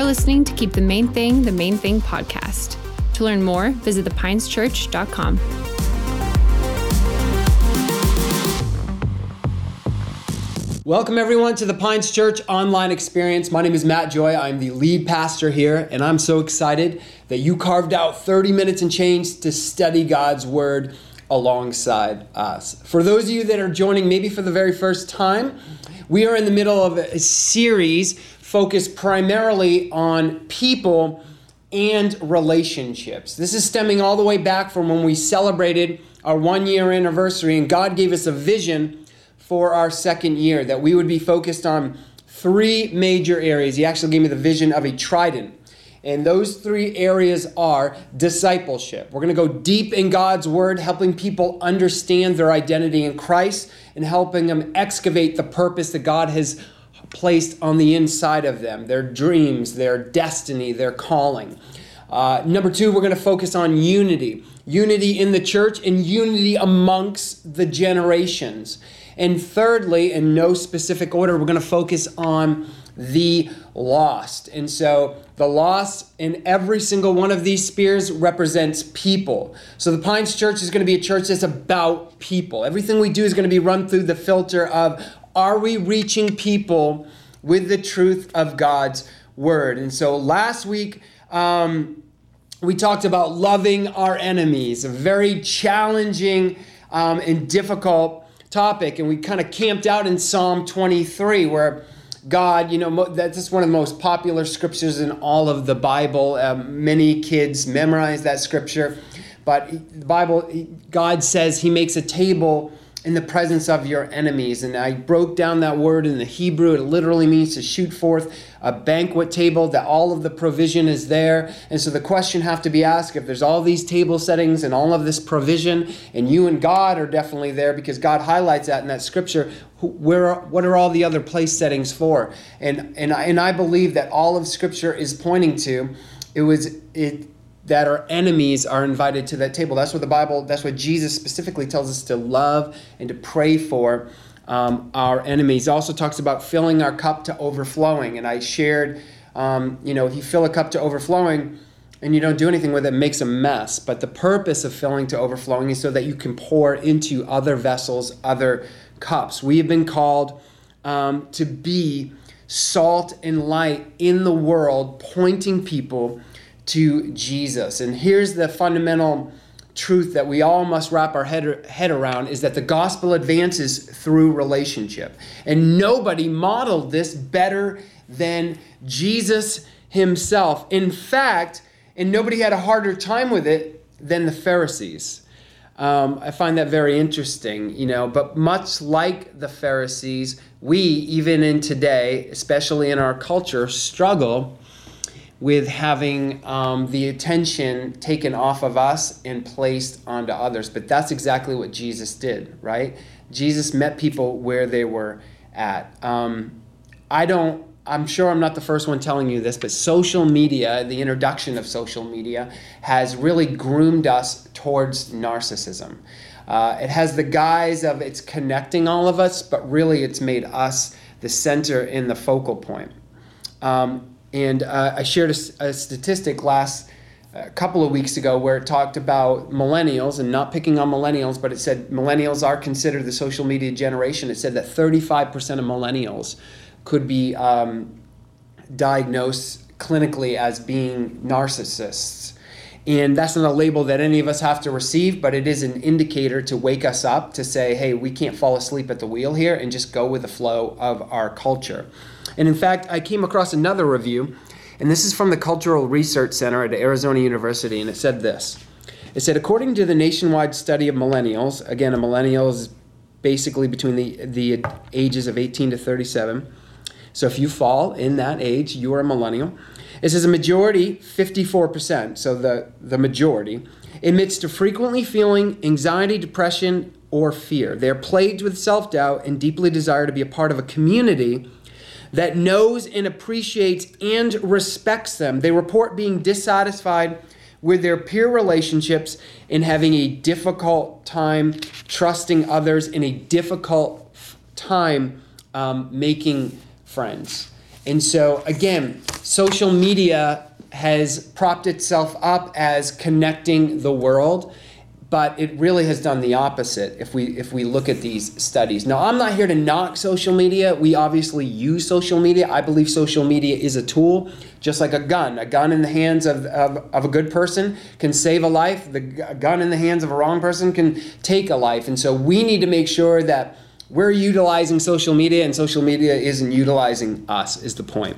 You're listening to Keep the Main Thing the Main Thing podcast. To learn more, visit thepineschurch.com. Welcome, everyone, to the Pines Church online experience. My name is Matt Joy. I'm the lead pastor here, and I'm so excited that you carved out 30 minutes and change to study God's Word alongside us. For those of you that are joining maybe for the very first time, we are in the middle of a series focused primarily on people and relationships. This is stemming all the way back from when we celebrated our one year anniversary, and God gave us a vision for our second year that we would be focused on three major areas. He actually gave me the vision of a trident. And those three areas are discipleship. We're going to go deep in God's word, helping people understand their identity in Christ and helping them excavate the purpose that God has placed on the inside of them their dreams, their destiny, their calling. Uh, number two, we're going to focus on unity unity in the church and unity amongst the generations. And thirdly, in no specific order, we're going to focus on the lost. And so the lost in every single one of these spears represents people. So the Pines Church is going to be a church that's about people. Everything we do is going to be run through the filter of are we reaching people with the truth of God's word? And so last week, um, we talked about loving our enemies, a very challenging um, and difficult topic. And we kind of camped out in Psalm 23, where God, you know, that's just one of the most popular scriptures in all of the Bible. Um, many kids memorize that scripture. But the Bible, God says He makes a table in the presence of your enemies. And I broke down that word in the Hebrew. It literally means to shoot forth a banquet table, that all of the provision is there. And so the question have to be asked if there's all these table settings and all of this provision, and you and God are definitely there because God highlights that in that scripture. Where what are all the other place settings for? And and I, and I believe that all of scripture is pointing to it was it that our enemies are invited to that table. That's what the Bible, that's what Jesus specifically tells us to love and to pray for um, our enemies. He also talks about filling our cup to overflowing. And I shared, um, you know, if you fill a cup to overflowing and you don't do anything with it, it makes a mess. But the purpose of filling to overflowing is so that you can pour into other vessels, other cups. We have been called um, to be salt and light in the world, pointing people to Jesus. And here's the fundamental truth that we all must wrap our head, head around is that the gospel advances through relationship. And nobody modeled this better than Jesus himself. In fact, and nobody had a harder time with it than the Pharisees. Um, I find that very interesting, you know. But much like the Pharisees, we, even in today, especially in our culture, struggle with having um, the attention taken off of us and placed onto others. But that's exactly what Jesus did, right? Jesus met people where they were at. Um, I don't, I'm sure I'm not the first one telling you this, but social media, the introduction of social media, has really groomed us towards narcissism. Uh, it has the guise of it's connecting all of us, but really it's made us the center and the focal point. Um, and uh, I shared a, a statistic last a uh, couple of weeks ago where it talked about millennials and not picking on millennials, but it said millennials are considered the social media generation. It said that 35% of millennials could be um, diagnosed clinically as being narcissists. And that's not a label that any of us have to receive, but it is an indicator to wake us up to say, hey, we can't fall asleep at the wheel here and just go with the flow of our culture. And in fact, I came across another review, and this is from the Cultural Research Center at Arizona University, and it said this. It said, according to the nationwide study of millennials, again, a millennial is basically between the, the ages of 18 to 37. So if you fall in that age, you are a millennial. It says a majority, 54%, so the, the majority, admits to frequently feeling anxiety, depression, or fear. They are plagued with self doubt and deeply desire to be a part of a community that knows and appreciates and respects them. They report being dissatisfied with their peer relationships and having a difficult time trusting others in a difficult time um, making friends. And so, again, social media has propped itself up as connecting the world but it really has done the opposite if we if we look at these studies. Now i'm not here to knock social media. We obviously use social media. I believe social media is a tool just like a gun. A gun in the hands of, of, of a good person can save a life. The gun in the hands of a wrong person can take a life. And so we need to make sure that we're utilizing social media and social media isn't utilizing us is the point.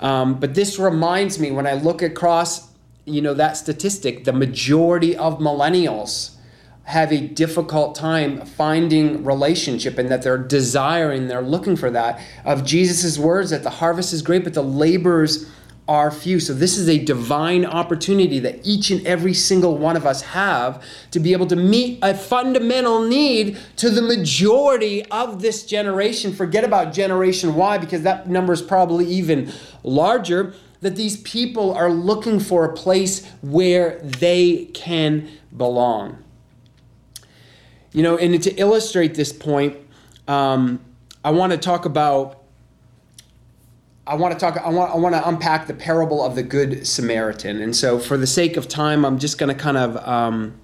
Um, but this reminds me when i look across you know that statistic the majority of millennials have a difficult time finding relationship and that they're desiring they're looking for that. Of jesus' words that the harvest is great but the laborers are few. So this is a divine opportunity that each and every single one of us have to be able to meet a fundamental need to the majority of this generation. Forget about generation y because that number is probably even larger that these people are looking for a place where they can belong. You know, and to illustrate this point, um, I want to talk about. I want to talk. I want. I want to unpack the parable of the Good Samaritan. And so, for the sake of time, I'm just going to kind of. Um,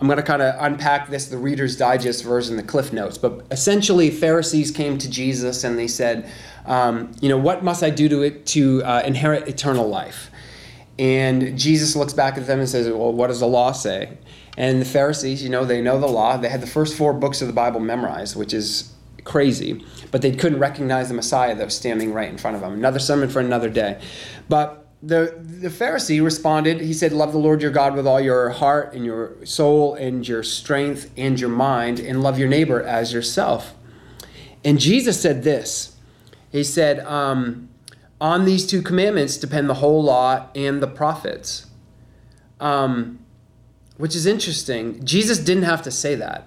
I'm going to kind of unpack this, the Reader's Digest version, the Cliff Notes. But essentially, Pharisees came to Jesus and they said, um, you know, what must I do to it to uh, inherit eternal life? And Jesus looks back at them and says, well, what does the law say? And the Pharisees, you know, they know the law. They had the first four books of the Bible memorized, which is crazy, but they couldn't recognize the Messiah that was standing right in front of them. Another sermon for another day. But the, the Pharisee responded, he said, Love the Lord your God with all your heart and your soul and your strength and your mind, and love your neighbor as yourself. And Jesus said this he said, um, On these two commandments depend the whole law and the prophets. Um, which is interesting. Jesus didn't have to say that.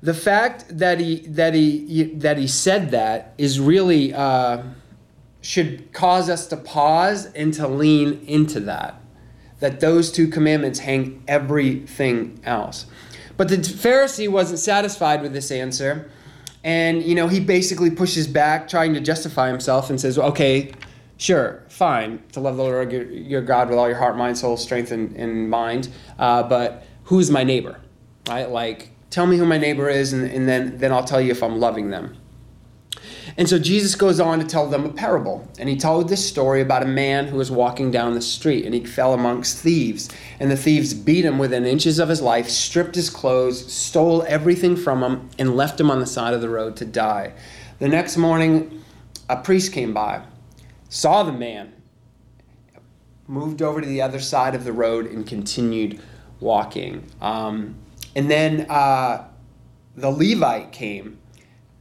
The fact that he that he that he said that is really uh, should cause us to pause and to lean into that. That those two commandments hang everything else. But the Pharisee wasn't satisfied with this answer and, you know, he basically pushes back, trying to justify himself, and says, okay, sure, fine, to love the Lord your God with all your heart, mind, soul, strength, and, and mind. Uh, but who's my neighbor? Right? Like, tell me who my neighbor is, and, and then, then I'll tell you if I'm loving them. And so Jesus goes on to tell them a parable. And he told this story about a man who was walking down the street and he fell amongst thieves. And the thieves beat him within inches of his life, stripped his clothes, stole everything from him, and left him on the side of the road to die. The next morning, a priest came by, saw the man, moved over to the other side of the road, and continued walking. Um, and then uh, the Levite came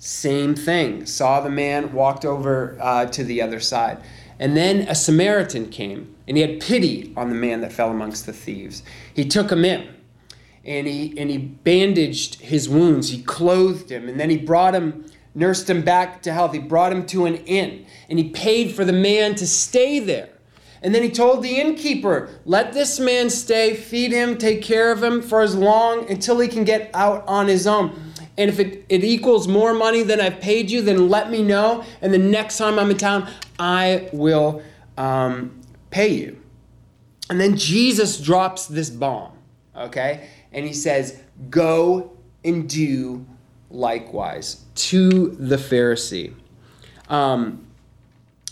same thing. Saw the man, walked over uh, to the other side. And then a Samaritan came, and he had pity on the man that fell amongst the thieves. He took him in, and he, and he bandaged his wounds. He clothed him, and then he brought him, nursed him back to health. He brought him to an inn, and he paid for the man to stay there. And then he told the innkeeper, Let this man stay, feed him, take care of him for as long until he can get out on his own. And if it, it equals more money than I've paid you, then let me know. And the next time I'm in town, I will um, pay you. And then Jesus drops this bomb, okay? And he says, Go and do likewise to the Pharisee. Um,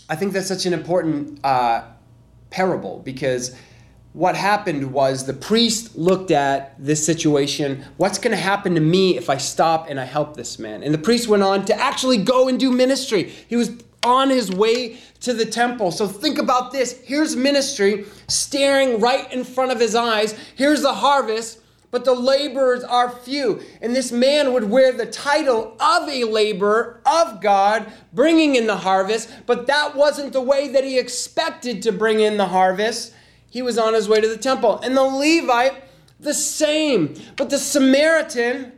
I think that's such an important uh, parable because what happened was the priest looked at this situation. What's going to happen to me if I stop and I help this man? And the priest went on to actually go and do ministry. He was on his way to the temple. So think about this. Here's ministry staring right in front of his eyes. Here's the harvest, but the laborers are few. And this man would wear the title of a laborer of God, bringing in the harvest, but that wasn't the way that he expected to bring in the harvest he was on his way to the temple. And the Levite, the same. But the Samaritan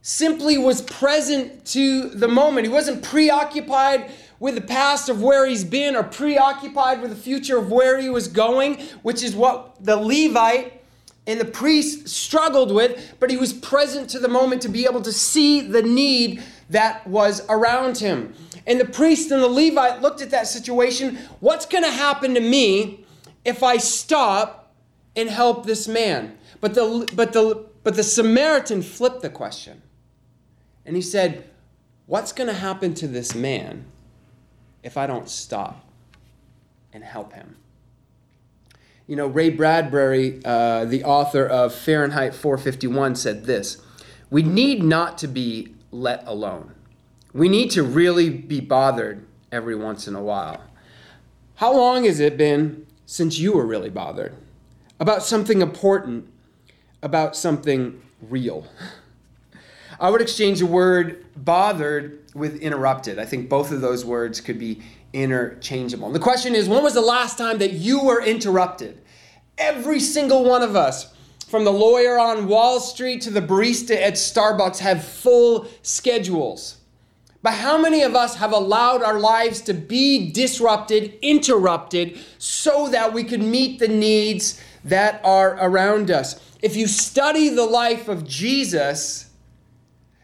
simply was present to the moment. He wasn't preoccupied with the past of where he's been or preoccupied with the future of where he was going, which is what the Levite and the priest struggled with, but he was present to the moment to be able to see the need that was around him. And the priest and the Levite looked at that situation. What's going to happen to me if I stop and help this man? But the, but the, but the Samaritan flipped the question. And he said, What's going to happen to this man if I don't stop and help him? You know, Ray Bradbury, uh, the author of Fahrenheit 451, said this We need not to be let alone. We need to really be bothered every once in a while. How long has it been since you were really bothered about something important, about something real? I would exchange the word bothered with interrupted. I think both of those words could be interchangeable. And the question is when was the last time that you were interrupted? Every single one of us, from the lawyer on Wall Street to the barista at Starbucks, have full schedules. But how many of us have allowed our lives to be disrupted, interrupted, so that we could meet the needs that are around us? If you study the life of Jesus,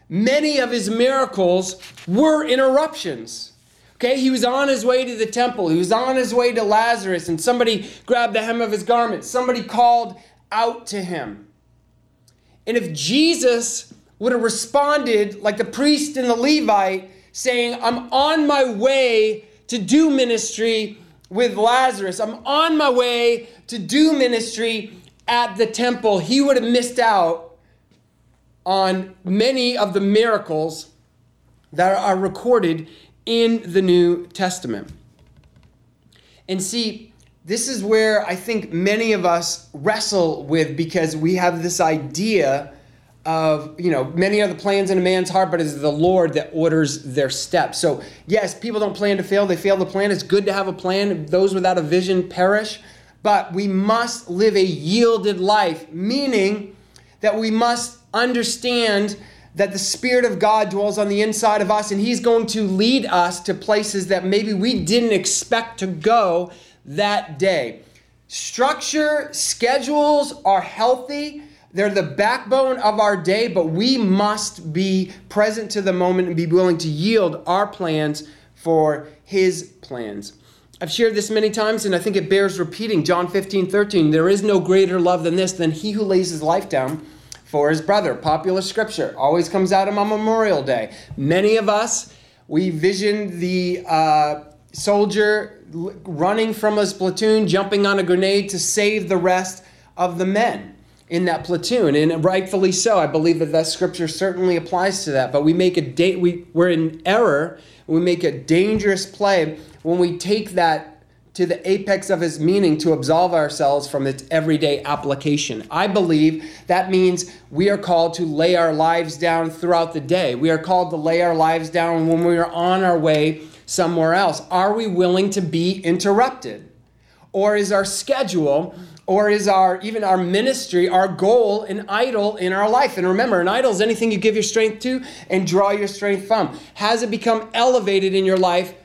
many of his miracles were interruptions. Okay, he was on his way to the temple. He was on his way to Lazarus, and somebody grabbed the hem of his garment. Somebody called out to him. And if Jesus would have responded like the priest and the Levite, saying, I'm on my way to do ministry with Lazarus, I'm on my way to do ministry at the temple, he would have missed out on many of the miracles that are recorded in the New Testament. And see, this is where I think many of us wrestle with because we have this idea of, you know, many are the plans in a man's heart, but it is the Lord that orders their steps. So, yes, people don't plan to fail, they fail to plan. It's good to have a plan. Those without a vision perish. But we must live a yielded life, meaning that we must understand that the Spirit of God dwells on the inside of us and He's going to lead us to places that maybe we didn't expect to go that day. Structure, schedules are healthy. They're the backbone of our day, but we must be present to the moment and be willing to yield our plans for His plans. I've shared this many times and I think it bears repeating. John 15, 13. There is no greater love than this, than he who lays his life down for his brother. Popular scripture always comes out on Memorial Day. Many of us, we vision the uh, soldier running from his platoon, jumping on a grenade to save the rest of the men in that platoon, and rightfully so. I believe that that scripture certainly applies to that. But we make a date. We we're in error. We make a dangerous play when we take that to the apex of his meaning to absolve ourselves from its everyday application. I believe that means we are called to lay our lives down throughout the day. We are called to lay our lives down when we are on our way somewhere else. Are we willing to be interrupted? Or is our schedule or is our even our ministry our goal an idol in our life and remember an idol is anything you give your strength to and draw your strength from has it become elevated in your life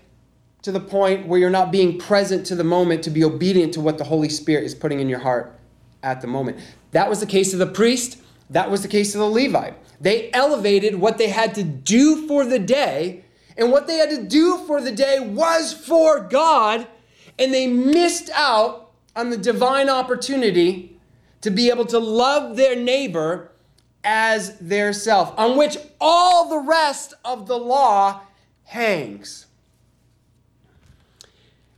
to the point where you're not being present to the moment to be obedient to what the Holy Spirit is putting in your heart at the moment. That was the case of the priest, that was the case of the Levite. They elevated what they had to do for the day, and what they had to do for the day was for God, and they missed out on the divine opportunity to be able to love their neighbor as their self, on which all the rest of the law hangs.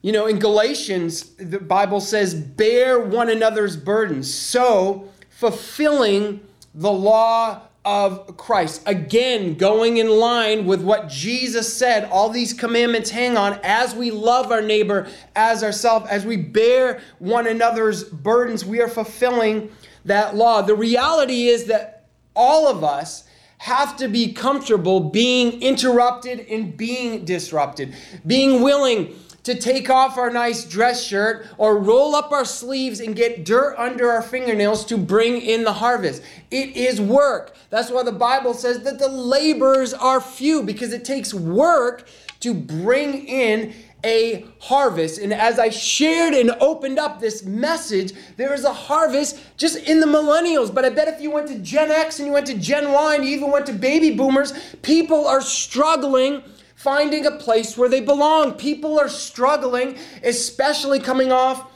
You know, in Galatians, the Bible says, bear one another's burdens. So, fulfilling the law of Christ. Again, going in line with what Jesus said, all these commandments hang on as we love our neighbor as ourselves, as we bear one another's burdens, we are fulfilling that law. The reality is that all of us have to be comfortable being interrupted and being disrupted, being willing to take off our nice dress shirt or roll up our sleeves and get dirt under our fingernails to bring in the harvest. It is work. That's why the Bible says that the laborers are few because it takes work to bring in a harvest. And as I shared and opened up this message, there is a harvest just in the millennials. But I bet if you went to Gen X and you went to Gen Y and you even went to baby boomers, people are struggling finding a place where they belong. People are struggling, especially coming off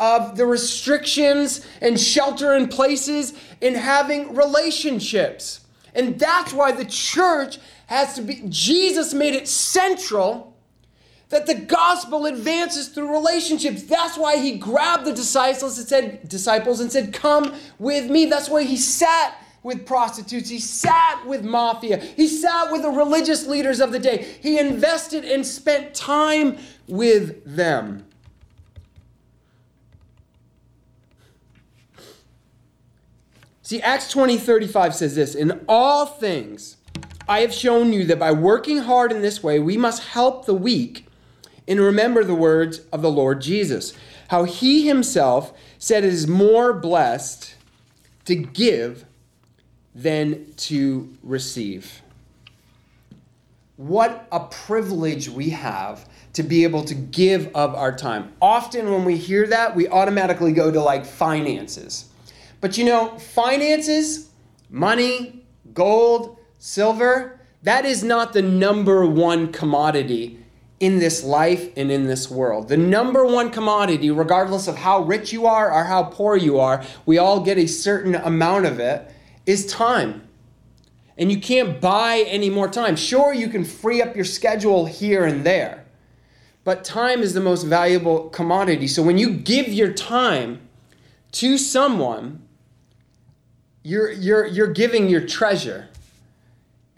of the restrictions and shelter in places in having relationships. And that's why the church has to be, Jesus made it central that the gospel advances through relationships. That's why he grabbed the disciples and said, disciples and said, Come with me. That's why he sat with prostitutes. He sat with mafia. He sat with the religious leaders of the day. He invested and spent time with them. See, Acts 20 35 says this In all things, I have shown you that by working hard in this way, we must help the weak and remember the words of the Lord Jesus, how he himself said it is more blessed to give than to receive. What a privilege we have to be able to give of our time. Often, when we hear that, we automatically go to like finances. But you know, finances, money, gold, silver, that is not the number one commodity in this life and in this world. The number one commodity, regardless of how rich you are or how poor you are, we all get a certain amount of it, is time. And you can't buy any more time. Sure, you can free up your schedule here and there, but time is the most valuable commodity. So when you give your time to someone, you're, you're, you're giving your treasure.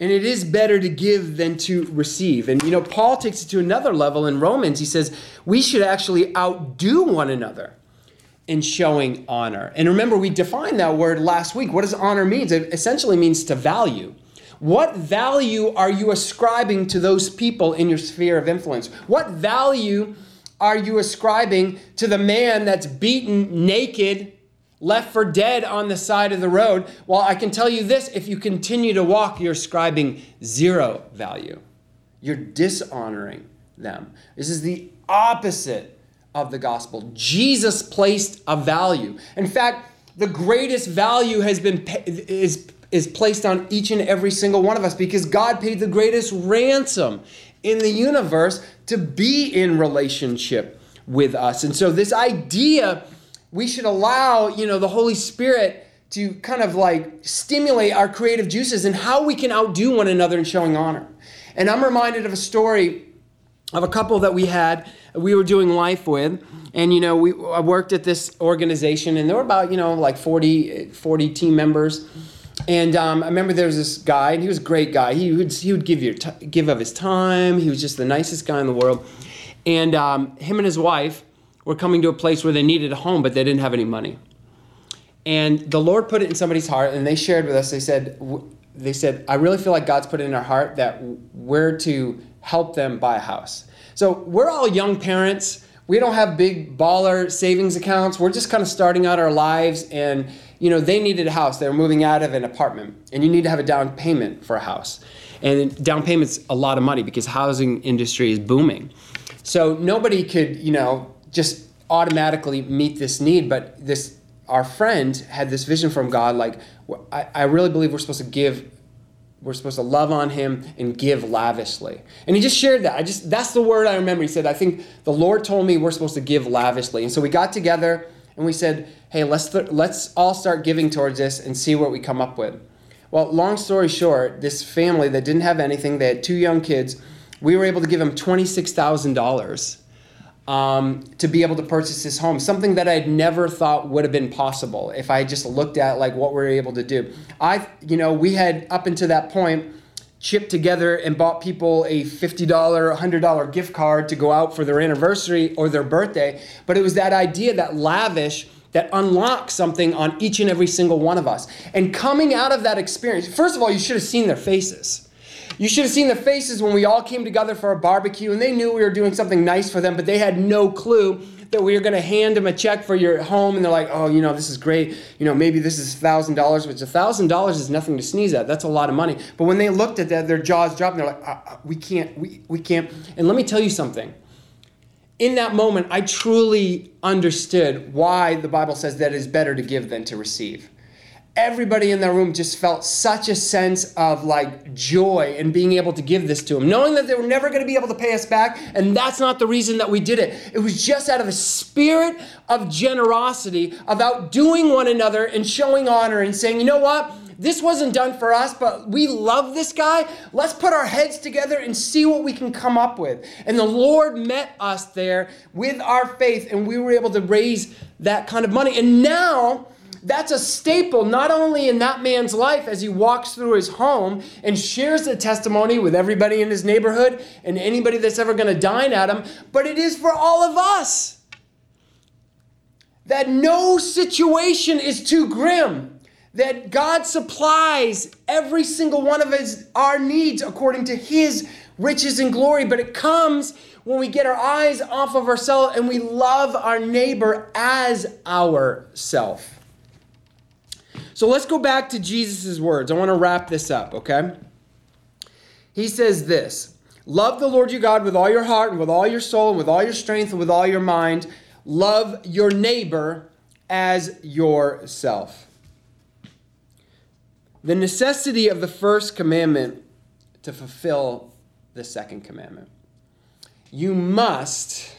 And it is better to give than to receive. And you know, Paul takes it to another level in Romans. He says we should actually outdo one another in showing honor. And remember, we defined that word last week. What does honor mean? It essentially means to value. What value are you ascribing to those people in your sphere of influence? What value are you ascribing to the man that's beaten naked left for dead on the side of the road. Well, I can tell you this if you continue to walk, you're ascribing zero value. You're dishonoring them. This is the opposite of the gospel. Jesus placed a value. In fact, the greatest value has been is is placed on each and every single one of us because God paid the greatest ransom in the universe to be in relationship with us. And so this idea we should allow, you know, the Holy Spirit to kind of like stimulate our creative juices and how we can outdo one another in showing honor. And I'm reminded of a story of a couple that we had we were doing life with and you know we I worked at this organization and there were about you know like 40 40 team members and um, I remember there was this guy and he was a great guy he would he would give you t- give of his time he was just the nicest guy in the world and um, him and his wife were coming to a place where they needed a home, but they didn't have any money. And the Lord put it in somebody's heart, and they shared with us. They said, "They said, I really feel like God's put it in our heart that we're to help them buy a house." So we're all young parents. We don't have big baller savings accounts. We're just kind of starting out our lives, and you know they needed a house. They were moving out of an apartment, and you need to have a down payment for a house. And down payment's a lot of money because housing industry is booming. So nobody could, you know, just automatically meet this need, but this our friend had this vision from God, like I, I really believe we're supposed to give we're supposed to love on him and give lavishly. And he just shared that. I just that's the word I remember. He said, I think the Lord told me we're supposed to give lavishly. And so we got together and we said, hey, let's th- let's all start giving towards this and see what we come up with. Well, long story short, this family that didn't have anything, they had two young kids, we were able to give them $26,000 um, to be able to purchase this home. Something that I'd never thought would have been possible if I just looked at like what we are able to do. I, you know, we had up until that point chipped together and bought people a $50, $100 gift card to go out for their anniversary or their birthday. But it was that idea, that lavish, that unlocks something on each and every single one of us. And coming out of that experience, first of all, you should have seen their faces. You should have seen the faces when we all came together for a barbecue and they knew we were doing something nice for them, but they had no clue that we were going to hand them a check for your home and they're like, oh, you know, this is great. You know, maybe this is $1,000, which $1,000 is nothing to sneeze at. That's a lot of money. But when they looked at that, their jaws dropped and they're like, uh, uh, we can't, we, we can't. And let me tell you something. in that moment, I truly understood why the Bible says that it is better to give than to receive. Everybody in that room just felt such a sense of like joy in being able to give this to him, knowing that they were never going to be able to pay us back. And that's not the reason that we did it. It was just out of a spirit of generosity, of outdoing one another and showing honor and saying, you know what? this wasn't done for us, but we love this guy. Let's put our heads together and see what we can come up with. And the Lord met us there with our faith, and we were able to raise that kind of money. And now, that's a staple not only in that man's life as he walks through his home and shares the testimony with everybody in his neighborhood and anybody that's ever going to dine at him, but it is for all of us. That no situation is too grim that God supplies every single one of his, our needs according to his riches and glory, but it comes when we get our eyes off of ourselves and we love our neighbor as ourself. So let's go back to Jesus' words. I want to wrap this up, okay? He says this Love the Lord your God with all your heart and with all your soul and with all your strength and with all your mind. Love your neighbor as yourself. The necessity of the first commandment to fulfill the second commandment. You must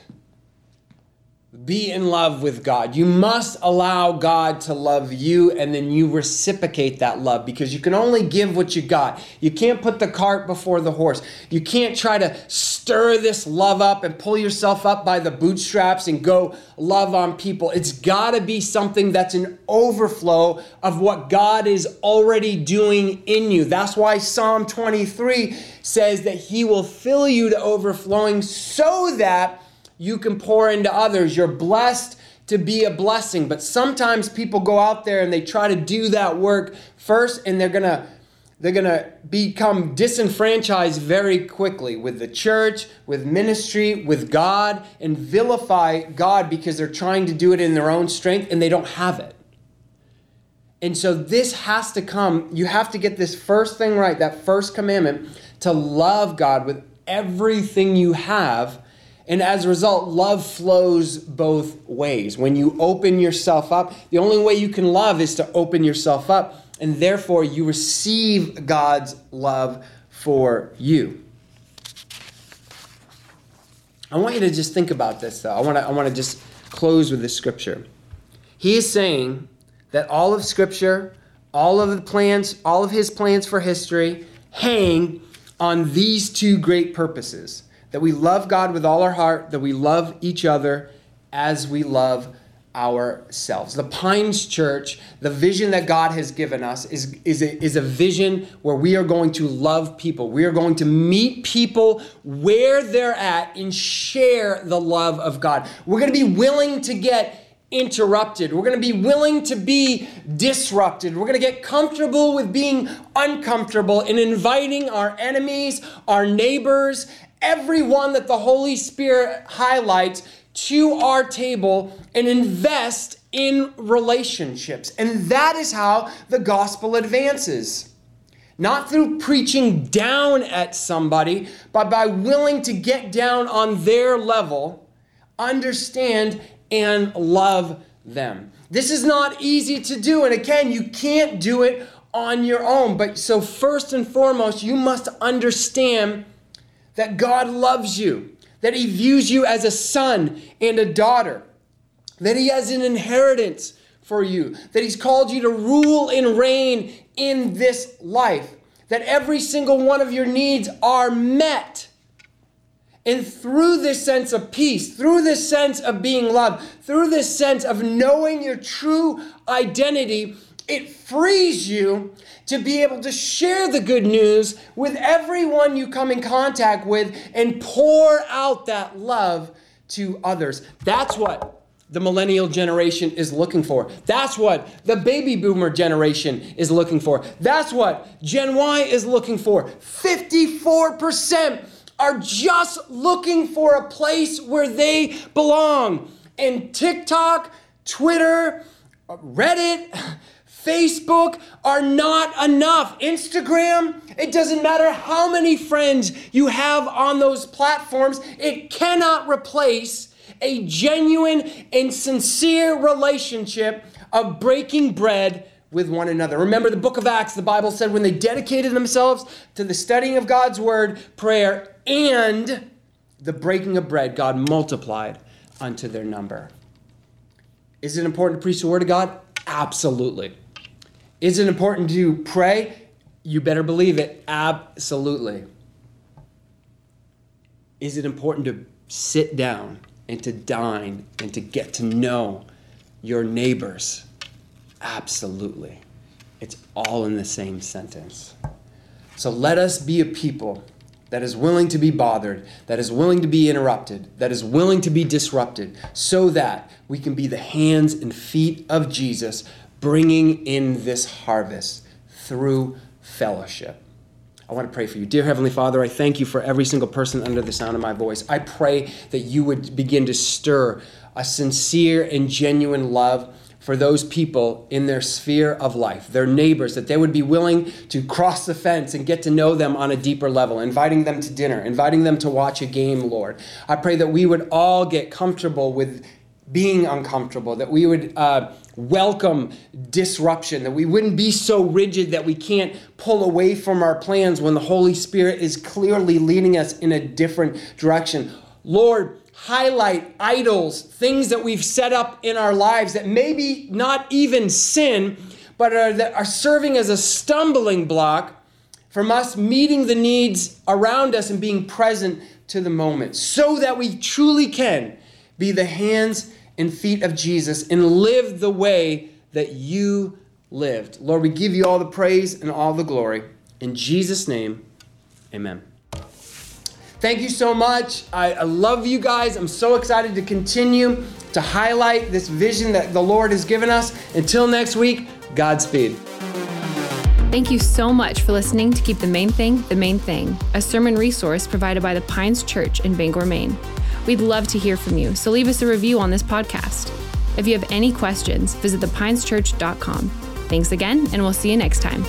be in love with God. You must allow God to love you and then you reciprocate that love because you can only give what you got. You can't put the cart before the horse. You can't try to stir this love up and pull yourself up by the bootstraps and go love on people. It's got to be something that's an overflow of what God is already doing in you. That's why Psalm 23 says that He will fill you to overflowing so that you can pour into others. You're blessed to be a blessing. But sometimes people go out there and they try to do that work first and they're going to they're going to become disenfranchised very quickly with the church, with ministry, with God, and vilify God because they're trying to do it in their own strength and they don't have it. And so this has to come. You have to get this first thing right, that first commandment, to love God with everything you have and as a result, love flows both ways. When you open yourself up, the only way you can love is to open yourself up, and therefore you receive God's love for you. I want you to just think about this, though. I want to, I want to just close with this scripture. He is saying that all of Scripture, all of the plans, all of his plans for history hang on these two great purposes that we love God with all our heart, that we love each other as we love ourselves. The Pines Church, the vision that God has given us is, is, a, is a vision where we are going to love people. We are going to meet people where they're at and share the love of God. We're going to be willing to get interrupted. We're going to be willing to be disrupted. We're going to get comfortable with being uncomfortable and inviting our enemies, our neighbors, everyone that the Holy Spirit highlights to our table and invest in relationships. And that is how the gospel advances. Not through preaching down at somebody, but by willing to get down on their level, understand, and love them. This is not easy to do. And again, you can't do it on your own. But so, first and foremost, you must understand that God loves you, that He views you as a son and a daughter, that He has an inheritance for you, that He's called you to rule and reign in this life, that every single one of your needs are met. And through this sense of peace, through this sense of being loved, through this sense of knowing your true identity, it frees you to be able to share the good news with everyone you come in contact with and pour out that love to others. That's what the millennial generation is looking for. That's what the baby boomer generation is looking for. That's what Gen Y is looking for. 54% are just looking for a place where they belong. And TikTok, Twitter, Reddit, Facebook are not enough. Instagram, it doesn't matter how many friends you have on those platforms, it cannot replace a genuine and sincere relationship of breaking bread with one another. Remember the book of Acts, the Bible said when they dedicated themselves to the studying of God's word, prayer, and the breaking of bread, God multiplied unto their number. Is it important to preach the word of God? Absolutely. Is it important to pray? You better believe it. Absolutely. Is it important to sit down and to dine and to get to know your neighbors? Absolutely. It's all in the same sentence. So let us be a people that is willing to be bothered, that is willing to be interrupted, that is willing to be disrupted, so that we can be the hands and feet of Jesus bringing in this harvest through fellowship. I want to pray for you. Dear Heavenly Father, I thank you for every single person under the sound of my voice. I pray that you would begin to stir a sincere and genuine love for those people in their sphere of life, their neighbors, that they would be willing to cross the fence and get to know them on a deeper level, inviting them to dinner, inviting them to watch a game, Lord. I pray that we would all get comfortable with being uncomfortable, that we would uh, welcome disruption, that we wouldn't be so rigid that we can't pull away from our plans when the Holy Spirit is clearly leading us in a different direction. Lord, highlight idols, things that we've set up in our lives that maybe not even sin, but are, that are serving as a stumbling block from us meeting the needs around us and being present to the moment so that we truly can be the hands and feet of Jesus and live the way that you lived. Lord, we give you all the praise and all the glory. In Jesus' name, amen. Thank you so much. I, I, love you guys. I'm so excited to continue to highlight this vision that the Lord has given us. Until next week, Godspeed. Thank you so much for listening to Keep the Main Thing the Main Thing, a sermon resource provided by the Pines Church in Bangor, Maine. We'd love to hear from you, so leave us a review on this podcast. If you have any questions, visit thepineschurch.com. Thanks again, and we'll see you next time.